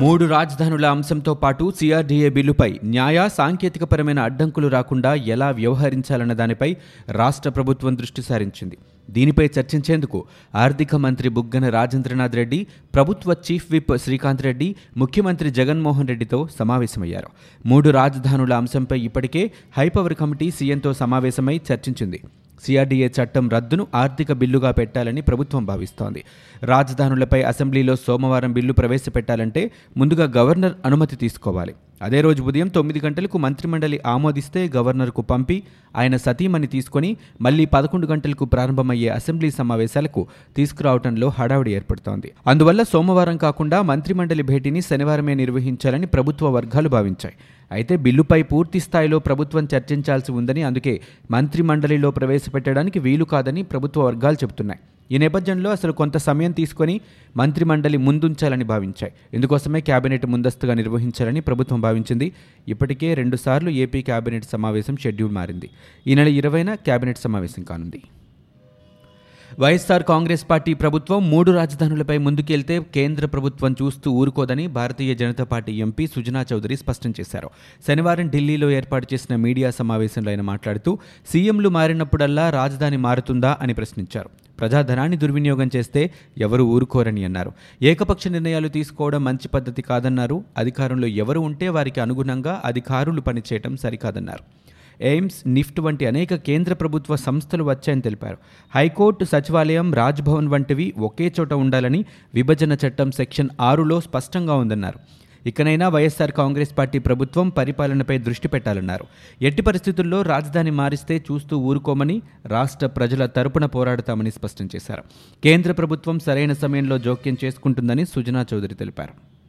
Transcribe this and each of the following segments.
మూడు రాజధానుల అంశంతో పాటు సిఆర్డీఏ బిల్లుపై న్యాయ సాంకేతికపరమైన అడ్డంకులు రాకుండా ఎలా వ్యవహరించాలన్న దానిపై రాష్ట్ర ప్రభుత్వం దృష్టి సారించింది. దీనిపై చర్చించేందుకు ఆర్థిక మంత్రి బుగ్గన రాజేంద్రనాథ్ రెడ్డి ప్రభుత్వ చీఫ్ విప్ శ్రీకాంత్ రెడ్డి ముఖ్యమంత్రి జగన్మోహన్ రెడ్డితో సమావేశమయ్యారు. మూడు రాజధానుల అంశంపై ఇప్పటికే హైపవర్ కమిటీ సీఎంతో సమావేశమై చర్చించింది. సిఆర్డీఏ చట్టం రద్దును ఆర్థిక బిల్లుగా పెట్టాలని ప్రభుత్వం భావిస్తోంది. రాజధానులపై అసెంబ్లీలో సోమవారం బిల్లు ప్రవేశపెట్టాలంటే ముందుగా గవర్నర్ అనుమతి తీసుకోవాలి. అదే రోజు ఉదయం తొమ్మిది గంటలకు మంత్రిమండలి ఆమోదిస్తే గవర్నర్కు పంపి ఆయన సతీమణి తీసుకొని మళ్ళీ పదకొండు గంటలకు ప్రారంభమయ్యే అసెంబ్లీ సమావేశాలకు తీసుకురావడంలో హడావుడి ఏర్పడుతోంది. అందువల్ల సోమవారం కాకుండా మంత్రిమండలి భేటీని శనివారమే నిర్వహించాలని ప్రభుత్వ వర్గాలు భావించాయి. అయితే బిల్లుపై పూర్తి స్థాయిలో ప్రభుత్వం చర్చించాల్సి ఉందని అందుకే మంత్రిమండలిలో ప్రవేశపెట్టడానికి వీలు కాదని ప్రభుత్వ వర్గాలు చెబుతున్నాయి. ఈ నేపథ్యంలో అసలు కొంత సమయం తీసుకొని మంత్రిమండలి ముందుంచాలని భావించాయి. ఇందుకోసమే కేబినెట్ ముందస్తుగా నిర్వహించాలని ప్రభుత్వం భావించింది. ఇప్పటికే రెండుసార్లు ఏపీ కేబినెట్ సమావేశం షెడ్యూల్ మారింది. ఈ నెల ఇరవైన కేబినెట్ సమావేశం కానుంది. వైఎస్ఆర్ కాంగ్రెస్ పార్టీ ప్రభుత్వం మూడు రాజధానులపై ముందుకెళ్తే కేంద్ర ప్రభుత్వం చూస్తూ ఊరుకోదని భారతీయ జనతా పార్టీ ఎంపీ సుజనా చౌదరి స్పష్టం చేశారు. శనివారం ఢిల్లీలో ఏర్పాటు చేసిన మీడియా సమావేశంలో ఆయన మాట్లాడుతూ సీఎంలు మారినప్పుడల్లా రాజధాని మారుతుందా అని ప్రశ్నించారు. ప్రజాధనాన్ని దుర్వినియోగం చేస్తే ఎవరు ఊరుకోరని అన్నారు. ఏకపక్ష నిర్ణయాలు తీసుకోవడం మంచి పద్ధతి కాదన్నారు. అధికారంలో ఎవరు ఉంటే వారికి అనుగుణంగా అధికారులు పనిచేయటం సరికాదన్నారు. ఎయిమ్స్ నిఫ్ట్ వంటి అనేక కేంద్ర ప్రభుత్వ సంస్థలు వచ్చాయని తెలిపారు. హైకోర్టు సచివాలయం రాజ్భవన్ వంటివి ఒకే చోట ఉండాలని విభజన చట్టం సెక్షన్ ఆరులో స్పష్టంగా ఉందన్నారు. ఇకనైనా వైఎస్ఆర్ కాంగ్రెస్ పార్టీ ప్రభుత్వం పరిపాలనపై దృష్టి పెట్టాలన్నారు. ఎట్టి పరిస్థితుల్లో రాజధాని మారిస్తే చూస్తూ ఊరుకోమని రాష్ట్ర ప్రజల తరపున పోరాడతామని స్పష్టం చేశారు. కేంద్ర ప్రభుత్వం సరైన సమయంలో జోక్యం చేసుకుంటుందని సుజనా చౌదరి తెలిపారు.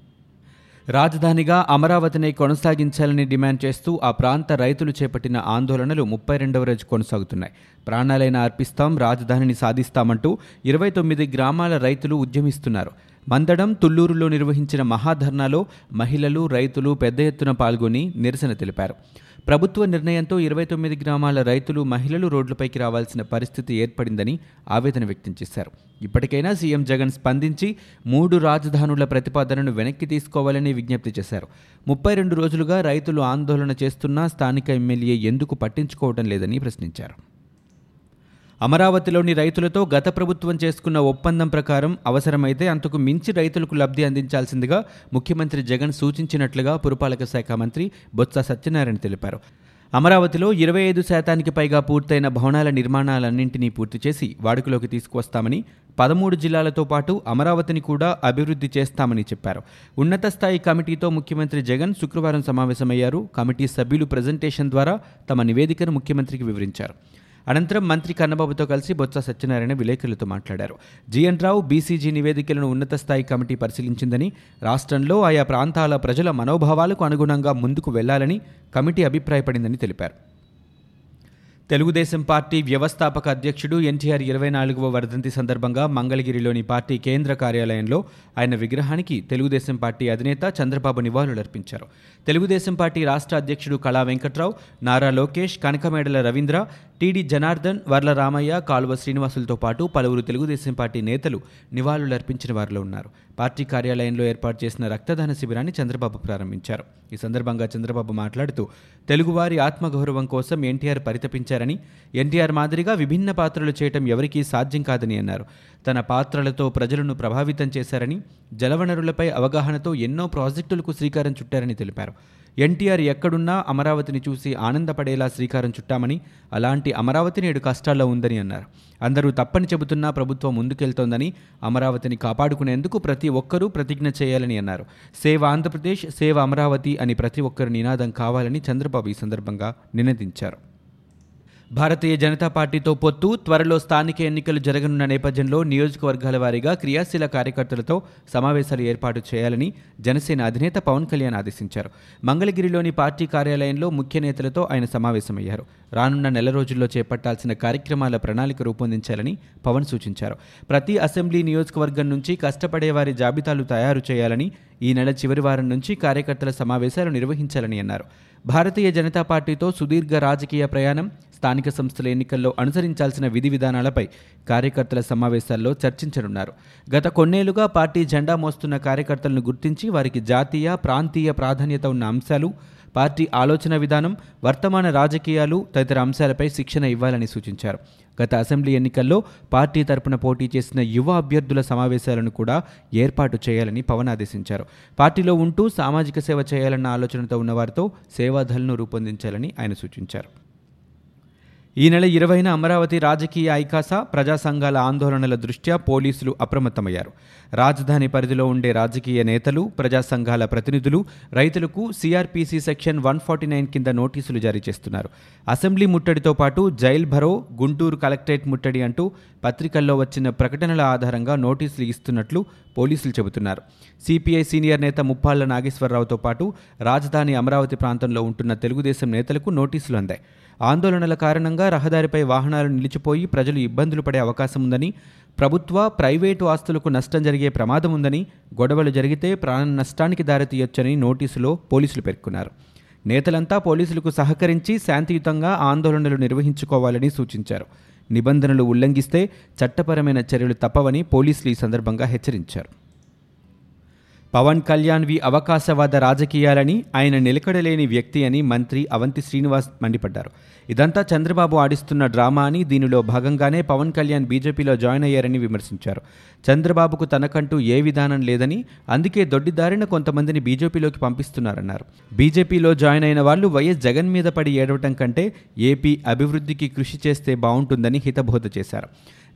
రాజధానిగా అమరావతిని కొనసాగించాలని డిమాండ్ చేస్తూ ఆ ప్రాంత రైతులు చేపట్టిన ఆందోళనలు ముప్పై రెండవ రోజు కొనసాగుతున్నాయి. ప్రాణాలైన అర్పిస్తాం రాజధానిని సాధిస్తామంటూ ఇరవై తొమ్మిది గ్రామాల రైతులు ఉద్యమిస్తున్నారు. మందడం తుళ్ళూరులో నిర్వహించిన మహాధర్నాలో మహిళలు రైతులు పెద్ద ఎత్తున పాల్గొని నిరసన తెలిపారు. ప్రభుత్వ నిర్ణయంతో ఇరవై తొమ్మిది గ్రామాల రైతులు మహిళలు రోడ్లపైకి రావాల్సిన పరిస్థితి ఏర్పడిందని ఆవేదన వ్యక్తం చేశారు. ఇప్పటికైనా సీఎం జగన్ స్పందించి మూడు రాజధానుల ప్రతిపాదనను వెనక్కి తీసుకోవాలని విజ్ఞప్తి చేశారు. ముప్పై రెండు రోజులుగా రైతులు ఆందోళన చేస్తున్నా స్థానిక ఎమ్మెల్యే ఎందుకు పట్టించుకోవడం లేదని ప్రశ్నించారు. అమరావతిలోని రైతులతో గత ప్రభుత్వం చేసుకున్న ఒప్పందం ప్రకారం అవసరమైతే అంతకు మించి రైతులకు లబ్ధి అందించాల్సిందిగా ముఖ్యమంత్రి జగన్ సూచించినట్లుగా పురపాలక శాఖ మంత్రి బొత్స సత్యనారాయణ తెలిపారు. అమరావతిలో ఇరవై ఐదు శాతానికి పైగా పూర్తయిన భవనాల నిర్మాణాలన్నింటినీ పూర్తి చేసి వాడుకలోకి తీసుకువస్తామని పదమూడు జిల్లాలతో పాటు అమరావతిని కూడా అభివృద్ధి చేస్తామని చెప్పారు. ఉన్నత స్థాయి కమిటీతో ముఖ్యమంత్రి జగన్ శుక్రవారం సమావేశమయ్యారు. కమిటీ సభ్యులు ప్రజెంటేషన్ ద్వారా తమ నివేదికను ముఖ్యమంత్రికి వివరించారు. అనంతరం మంత్రి కన్నబాబుతో కలిసి బొత్స సత్యనారాయణ విలేకరులతో మాట్లాడారు. జీఎన్ రావు బీసీజీ నివేదికలను ఉన్నత స్థాయి కమిటీ పరిశీలించిందని రాష్ట్రంలో ఆయా ప్రాంతాల ప్రజల మనోభావాలకు అనుగుణంగా ముందుకు వెళ్ళాలని కమిటీ అభిప్రాయపడిందని తెలిపారు. తెలుగుదేశం పార్టీ వ్యవస్థాపక అధ్యక్షుడు ఎన్టీఆర్ ఇరవై నాలుగవ వర్ధంతి సందర్భంగా మంగళగిరిలోని పార్టీ కేంద్ర కార్యాలయంలో ఆయన విగ్రహానికి తెలుగుదేశం పార్టీ అధినేత చంద్రబాబు నివాళులర్పించారు. తెలుగుదేశం పార్టీ రాష్ట్ర అధ్యక్షుడు కళా వెంకట్రావు నారా లోకేష్ కనకమేడల రవీంద్ర టీడీ జనార్దన్ వర్ల రామయ్య కాలువ శ్రీనివాసులతో పాటు పలువురు తెలుగుదేశం పార్టీ నేతలు నివాళులర్పించిన వారిలో ఉన్నారు. పార్టీ కార్యాలయంలో ఏర్పాటు చేసిన రక్తదాన శిబిరాన్ని చంద్రబాబు ప్రారంభించారు. ఈ సందర్భంగా చంద్రబాబు మాట్లాడుతూ తెలుగువారి ఆత్మగౌరవం కోసం ఎన్టీఆర్ పరితపించారని ఎన్టీఆర్ మాదిరిగా విభిన్న పాత్రలు చేయటం ఎవరికీ సాధ్యం కాదని అన్నారు. తన పాత్రలతో ప్రజలను ప్రభావితం చేశారని జలవనరులపై అవగాహనతో ఎన్నో ప్రాజెక్టులకు శ్రీకారం చుట్టారని తెలిపారు. ఎన్టీఆర్ ఎక్కడున్నా అమరావతిని చూసి ఆనందపడేలా శ్రీకారం చుట్టామని అలాంటి అమరావతి నేడు కష్టాల్లో ఉందని అన్నారు. అందరూ తప్పని చెబుతున్నా ప్రభుత్వం ముందుకెళ్తోందని అమరావతిని కాపాడుకునేందుకు ప్రతి ఒక్కరూ ప్రతిజ్ఞ చేయాలని అన్నారు. సేవ ఆంధ్రప్రదేశ్ సేవ అమరావతి అని ప్రతి ఒక్కరు నినాదం కావాలని చంద్రబాబు ఈ సందర్భంగా నినదించారు. భారతీయ జనతా పార్టీతో పొత్తు త్వరలో స్థానిక ఎన్నికలు జరగనున్న నేపథ్యంలో నియోజకవర్గాల వారీగా క్రియాశీల కార్యకర్తలతో సమావేశాలు ఏర్పాటు చేయాలని జనసేన అధినేత పవన్ కళ్యాణ్ ఆదేశించారు. మంగళగిరిలోని పార్టీ కార్యాలయంలో ముఖ్య నేతలతో ఆయన సమావేశమయ్యారు. రానున్న నెల రోజుల్లో చేపట్టాల్సిన కార్యక్రమాల ప్రణాళిక రూపొందించాలని పవన్ సూచించారు. ప్రతి అసెంబ్లీ నియోజకవర్గం నుంచి కష్టపడే వారి జాబితాలు తయారు చేయాలని ఈ నెల చివరి వారం నుంచి కార్యకర్తల సమావేశాలు నిర్వహించాలని అన్నారు. భారతీయ జనతా పార్టీతో సుదీర్ఘ రాజకీయ ప్రయాణం స్థానిక సంస్థల ఎన్నికల్లో అనుసరించాల్సిన విధి విధానాలపై కార్యకర్తల సమావేశాల్లో చర్చించనున్నారు. గత కొన్నేళ్ళుగా పార్టీ జెండా మోస్తున్న కార్యకర్తలను గుర్తించి వారికి జాతీయ ప్రాంతీయ ప్రాధాన్యత ఉన్న అంశాలు పార్టీ ఆలోచన విధానం వర్తమాన రాజకీయాలు తదితర అంశాలపై శిక్షణ ఇవ్వాలని సూచించారు. గత అసెంబ్లీ ఎన్నికల్లో పార్టీ తరపున పోటీ చేసిన యువ అభ్యర్థుల సమావేశాలను కూడా ఏర్పాటు చేయాలని పవన్ ఆదేశించారు పార్టీలో ఉంటూ సామాజిక సేవ చేయాలన్న ఆలోచనతో ఉన్నవారితో సేవాధల్ను రూపొందించాలని ఆయన సూచించారు. ఈ నెల ఇరవైన అమరావతి రాజకీయ ఐకాస ప్రజా సంఘాల ఆందోళనల దృష్ట్యా పోలీసులు అప్రమత్తమయ్యారు. రాజధాని పరిధిలో ఉండే రాజకీయ నేతలు ప్రజా సంఘాల ప్రతినిధులు రైతులకు CrPC section one forty nine కింద నోటీసులు జారీ చేస్తున్నారు. అసెంబ్లీ ముట్టడితో పాటు జైల్ భరో గుంటూరు కలెక్టరేట్ ముట్టడి అంటూ పత్రికల్లో వచ్చిన ప్రకటనల ఆధారంగా నోటీసులు ఇస్తున్నట్లు పోలీసులు చెబుతున్నారు. సిపిఐ సీనియర్ నేత ముప్పాళ్ళ నాగేశ్వరరావుతో పాటు రాజధాని అమరావతి ప్రాంతంలో ఉంటున్న తెలుగుదేశం నేతలకు నోటీసులు అందాయి. ఆందోళనల కారణంగా రహదారిపై వాహనాలు నిలిచిపోయి ప్రజలు ఇబ్బందులు పడే అవకాశం ఉందని ప్రభుత్వ ప్రైవేటు ఆస్తులకు నష్టం జరిగే ప్రమాదం ఉందని గొడవలు జరిగితే ప్రాణ నష్టానికి దారితీయొచ్చని నోటీసులో పోలీసులు పేర్కొన్నారు. నేతలంతా పోలీసులకు సహకరించి శాంతియుతంగా ఆందోళనలు నిర్వహించుకోవాలని సూచించారు. నిబంధనలు ఉల్లంఘిస్తే చట్టపరమైన చర్యలు తప్పవని పోలీసులు ఈ సందర్భంగా హెచ్చరించారు. పవన్ కళ్యాణ్వి అవకాశవాద రాజకీయాలని ఆయన నిలకడలేని వ్యక్తి అని మంత్రి అవంతి శ్రీనివాస్ మండిపడ్డారు. ఇదంతా చంద్రబాబు ఆడిస్తున్న డ్రామా అని దీనిలో భాగంగానే పవన్ కళ్యాణ్ బీజేపీలో జాయిన్ అయ్యారని విమర్శించారు. చంద్రబాబుకు తనకంటూ ఏ విధానం లేదని అందుకే దొడ్డిదారిన కొంతమందిని బీజేపీలోకి పంపిస్తున్నారన్నారు. బీజేపీలో జాయిన్ అయిన వాళ్ళు వైఎస్ జగన్ మీద పడి ఏడవటం కంటే ఏపీ అభివృద్ధికి కృషి చేస్తే బాగుంటుందని హితబోధ చేశారు.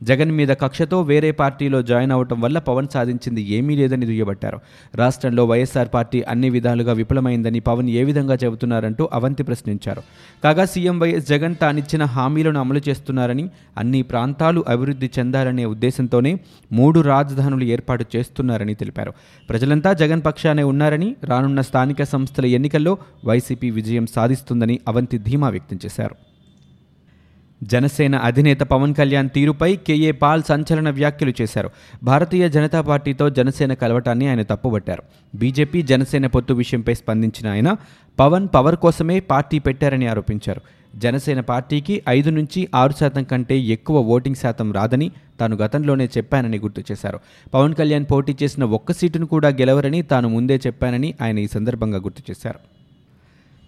జగన్ మీద కక్షతో వేరే పార్టీలో జాయిన్ అవటం వల్ల పవన్ సాధించింది ఏమీ లేదని దుయ్యబట్టారు. రాష్ట్రంలో వైఎస్ఆర్ పార్టీ అన్ని విధాలుగా విఫలమైందని పవన్ ఏ విధంగా చెబుతున్నారంటూ అవంతి ప్రశ్నించారు. కాగా సీఎం వైఎస్ జగన్ తానిచ్చిన హామీలను అమలు చేస్తున్నారని అన్ని ప్రాంతాలు అభివృద్ధి చెందాలనే ఉద్దేశంతోనే మూడు రాజధానులు ఏర్పాటు చేస్తున్నారని తెలిపారు. ప్రజలంతా జగన్ పక్షానే ఉన్నారని రానున్న స్థానిక సంస్థల ఎన్నికల్లో వైసీపీ విజయం సాధిస్తుందని అవంతి ధీమా వ్యక్తం చేశారు. జనసేన అధినేత పవన్ కళ్యాణ్ తీరుపై కేఏ పాల్ సంచలన వ్యాఖ్యలు చేశారు. భారతీయ జనతా పార్టీతో జనసేన కలవటాన్ని ఆయన తప్పుబట్టారు. బీజేపీ జనసేన పొత్తు విషయంపై స్పందించిన ఆయన పవన్ పవర్ కోసమే పార్టీ పెట్టారని ఆరోపించారు. జనసేన పార్టీకి ఐదు నుంచి ఆరు శాతం కంటే ఎక్కువ ఓటింగ్ శాతం రాదని తాను గతంలోనే చెప్పానని గుర్తు చేశారు. పవన్ కళ్యాణ్ పోటీ చేసిన ఒక్క సీటును కూడా గెలవరని తాను ముందే చెప్పానని ఆయన ఈ సందర్భంగా గుర్తు చేశారు.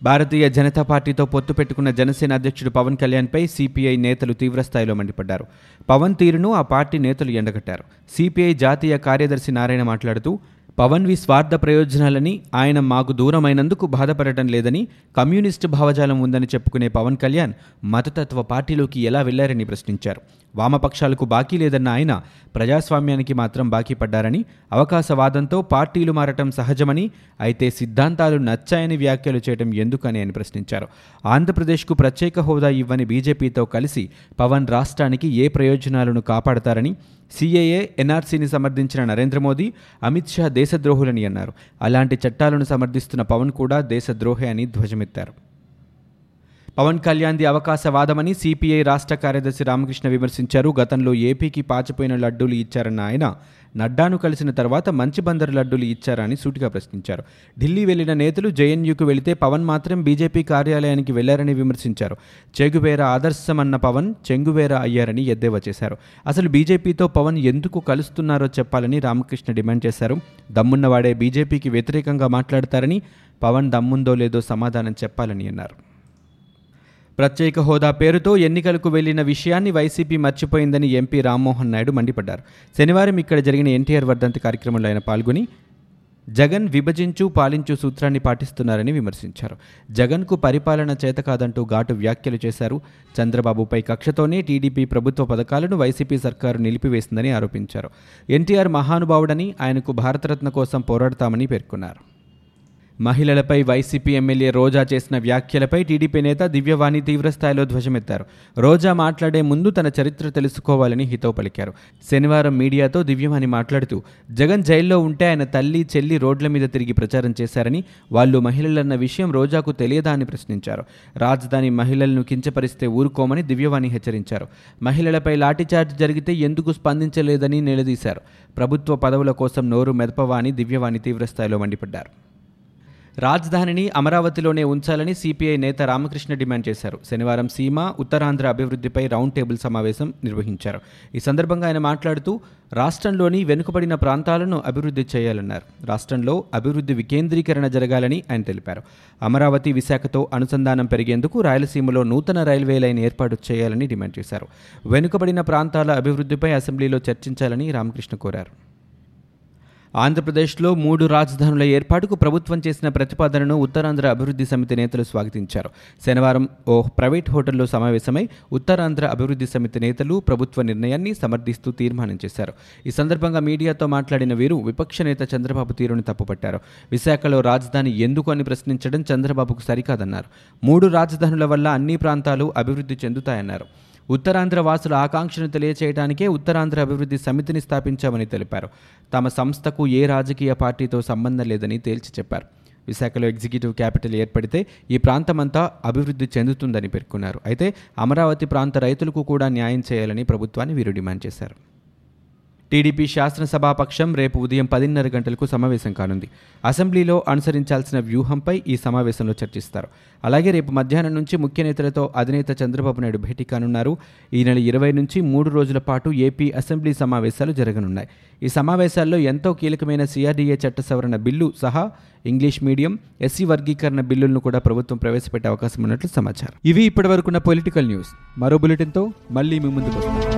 భారతీయ జనతా పార్టీతో పొత్తు పెట్టుకున్న జనసేన అధ్యక్షుడు పవన్ కళ్యాణ్పై సిపిఐ నేతలు తీవ్రస్థాయిలో మండిపడ్డారు. పవన్ తీరును ఆ పార్టీ నేతలు ఎండగట్టారు. సిపిఐ జాతీయ కార్యదర్శి నారాయణ మాట్లాడుతూ పవన్వి స్వార్థ ప్రయోజనాలని ఆయన మాకు దూరమైనందుకు బాధపడటం లేదని కమ్యూనిస్టు భావజాలం ఉందని చెప్పుకునే పవన్ కళ్యాణ్ మతతత్వ పార్టీలోకి ఎలా వెళ్ళారని ప్రశ్నించారు. వామపక్షాలకు బాకీ లేదన్న ఆయన ప్రజాస్వామ్యానికి మాత్రం బాకీ పడ్డారని అవకాశవాదంతో పార్టీలు మారటం సహజమని అయితే సిద్ధాంతాలు నచ్చాయని వ్యాఖ్యలు చేయడం ఎందుకని ఆయన ప్రశ్నించారు. ఆంధ్రప్రదేశ్కు ప్రత్యేక హోదా ఇవ్వని బీజేపీతో కలిసి పవన్ రాష్ట్రానికి ఏ ప్రయోజనాలను కాపాడతారని సీఏఏ ఎన్ఆర్సీని సమర్థించిన నరేంద్ర మోదీ అమిత్ షా దేశద్రోహులని అన్నారు. అలాంటి చట్టాలను సమర్థిస్తున్న పవన్ కూడా దేశద్రోహే అని ధ్వజమెత్తారు. పవన్ కళ్యాణ్ది అవకాశవాదమని సిపిఐ రాష్ట్ర కార్యదర్శి రామకృష్ణ విమర్శించారు. గతంలో ఏపీకి పాచిపోయిన లడ్డూలు ఇచ్చారన్న ఆయన నడ్డాను కలిసిన తర్వాత మంచి బందరు లడ్డూలు ఇచ్చారని సూటిగా ప్రశ్నించారు. ఢిల్లీ వెళ్ళిన నేతలు జేఎన్యూకు వెళితే పవన్ మాత్రం బీజేపీ కార్యాలయానికి వెళ్ళారని విమర్శించారు. చెగువేర ఆదర్శమన్న పవన్ చెంగువేర అయ్యారని ఎద్దేవా చేశారు. అసలు బీజేపీతో పవన్ ఎందుకు కలుస్తున్నారో చెప్పాలని రామకృష్ణ డిమాండ్ చేశారు. దమ్మున్నవాడే బీజేపీకి వ్యతిరేకంగా మాట్లాడతారని పవన్ దమ్ముందో లేదో సమాధానం చెప్పాలని అన్నారు. ప్రత్యేక హోదా పేరుతో ఎన్నికలకు వెళ్ళిన విషయాన్ని వైసీపీ మర్చిపోయిందని ఎంపీ రామ్మోహన్ నాయుడు మండిపడ్డారు. శనివారం ఇక్కడ జరిగిన ఎన్టీఆర్ వర్ధంతి కార్యక్రమంలో ఆయన పాల్గొని జగన్ విభజించు పాలించు సూత్రాన్ని పాటిస్తున్నారని విమర్శించారు. జగన్కు పరిపాలన చేత కాదంటూ ఘాటు వ్యాఖ్యలు చేశారు. చంద్రబాబుపై కక్షతోనే టీడీపీ ప్రభుత్వ పథకాలను వైసీపీ సర్కారు నిలిపివేసిందని ఆరోపించారు. ఎన్టీఆర్ మహానుభావుడని ఆయనకు భారతరత్న కోసం పోరాడతామని పేర్కొన్నారు. మహిళలపై వైసీపీ ఎమ్మెల్యే రోజా చేసిన వ్యాఖ్యలపై టీడీపీ నేత దివ్యవాణి తీవ్రస్థాయిలో ధ్వజమెత్తారు. రోజా మాట్లాడే ముందు తన చరిత్ర తెలుసుకోవాలని హితవు పలికారు. శనివారం మీడియాతో దివ్యవాణి మాట్లాడుతూ జగన్ జైల్లో ఉంటే ఆయన తల్లి చెల్లి రోడ్ల మీద తిరిగి ప్రచారం చేశారని వాళ్ళు మహిళలన్న విషయం రోజాకు తెలియదా అని ప్రశ్నించారు. రాజధాని మహిళలను కించపరిస్తే ఊరుకోమని దివ్యవాణి హెచ్చరించారు. మహిళలపై లాఠీచార్జ్ జరిగితే ఎందుకు స్పందించలేదని నిలదీశారు. ప్రభుత్వ పదవుల కోసం నోరు మెదపవాని దివ్యవాణి తీవ్రస్థాయిలో మండిపడ్డారు. రాజధానిని అమరావతిలోనే ఉంచాలని సిపిఐ నేత రామకృష్ణ డిమాండ్ చేశారు. శనివారం సీమ ఉత్తరాంధ్ర అభివృద్ధిపై రౌండ్ టేబుల్ సమావేశం నిర్వహించారు. ఈ సందర్భంగా ఆయన మాట్లాడుతూ రాష్ట్రంలోని వెనుకబడిన ప్రాంతాలను అభివృద్ధి చేయాలన్నారు. రాష్ట్రంలో అభివృద్ధి వికేంద్రీకరణ జరగాలని ఆయన తెలిపారు. అమరావతి విశాఖతో అనుసంధానం పెరిగేందుకు రాయలసీమలో నూతన రైల్వే లైన్ ఏర్పాటు చేయాలని డిమాండ్ చేశారు. వెనుకబడిన ప్రాంతాల అభివృద్ధిపై అసెంబ్లీలో చర్చించాలని రామకృష్ణ కోరారు. ఆంధ్రప్రదేశ్లో మూడు రాజధానుల ఏర్పాటుకు ప్రభుత్వం చేసిన ప్రతిపాదనను ఉత్తరాంధ్ర అభివృద్ధి సమితి నేతలు స్వాగతించారు. శనివారం ఓ ప్రైవేట్ హోటల్లో సమావేశమై ఉత్తరాంధ్ర అభివృద్ధి సమితి నేతలు ప్రభుత్వ నిర్ణయాన్ని సమర్థిస్తూ తీర్మానం చేశారు. ఈ సందర్భంగా మీడియాతో మాట్లాడిన వీరు విపక్ష నేత చంద్రబాబు తీరును తప్పుపట్టారు. విశాఖలో రాజధాని ఎందుకు అని ప్రశ్నించడం చంద్రబాబుకు సరికాదన్నారు. మూడు రాజధానుల వల్ల అన్ని ప్రాంతాలు అభివృద్ధి చెందుతాయన్నారు. ఉత్తరాంధ్ర వాసుల ఆకాంక్షను తెలియచేయడానికే ఉత్తరాంధ్ర అభివృద్ధి సమితిని స్థాపించామని తెలిపారు. తమ సంస్థకు ఏ రాజకీయ పార్టీతో సంబంధం లేదని తేల్చి చెప్పారు. విశాఖలో ఎగ్జిక్యూటివ్ క్యాపిటల్ ఏర్పడితే ఈ ప్రాంతమంతా అభివృద్ధి చెందుతుందని పేర్కొన్నారు. అయితే అమరావతి ప్రాంత రైతులకు కూడా న్యాయం చేయాలని ప్రభుత్వాన్ని వీరు డిమాండ్ చేశారు. టీడీపీ శాసనసభాపక్షం రేపు ఉదయం పదిన్నర గంటలకు సమావేశం కానుంది. అసెంబ్లీలో అనుసరించాల్సిన వ్యూహంపై ఈ సమావేశంలో చర్చిస్తారు. అలాగే రేపు మధ్యాహ్నం నుంచి ముఖ్య నేతలతో అధినేత చంద్రబాబు నాయుడు భేటీ కానున్నారు. ఈ నెల ఇరవై నుంచి మూడు రోజుల పాటు ఏపీ అసెంబ్లీ సమావేశాలు జరగనున్నాయి. ఈ సమావేశాల్లో ఎంతో కీలకమైన సిఆర్డీఏ చట్ట సవరణ బిల్లు సహా ఇంగ్లీష్ మీడియం ఎస్సీ వర్గీకరణ బిల్లులను కూడా ప్రభుత్వం ప్రవేశపెట్టే అవకాశం ఉన్నట్లు సమాచారం. ఇవి ఇప్పటివరకున్న పొలిటికల్ న్యూస్. మరో బులెటిన్తో మళ్ళీ మీ ముందుకు వస్తాం.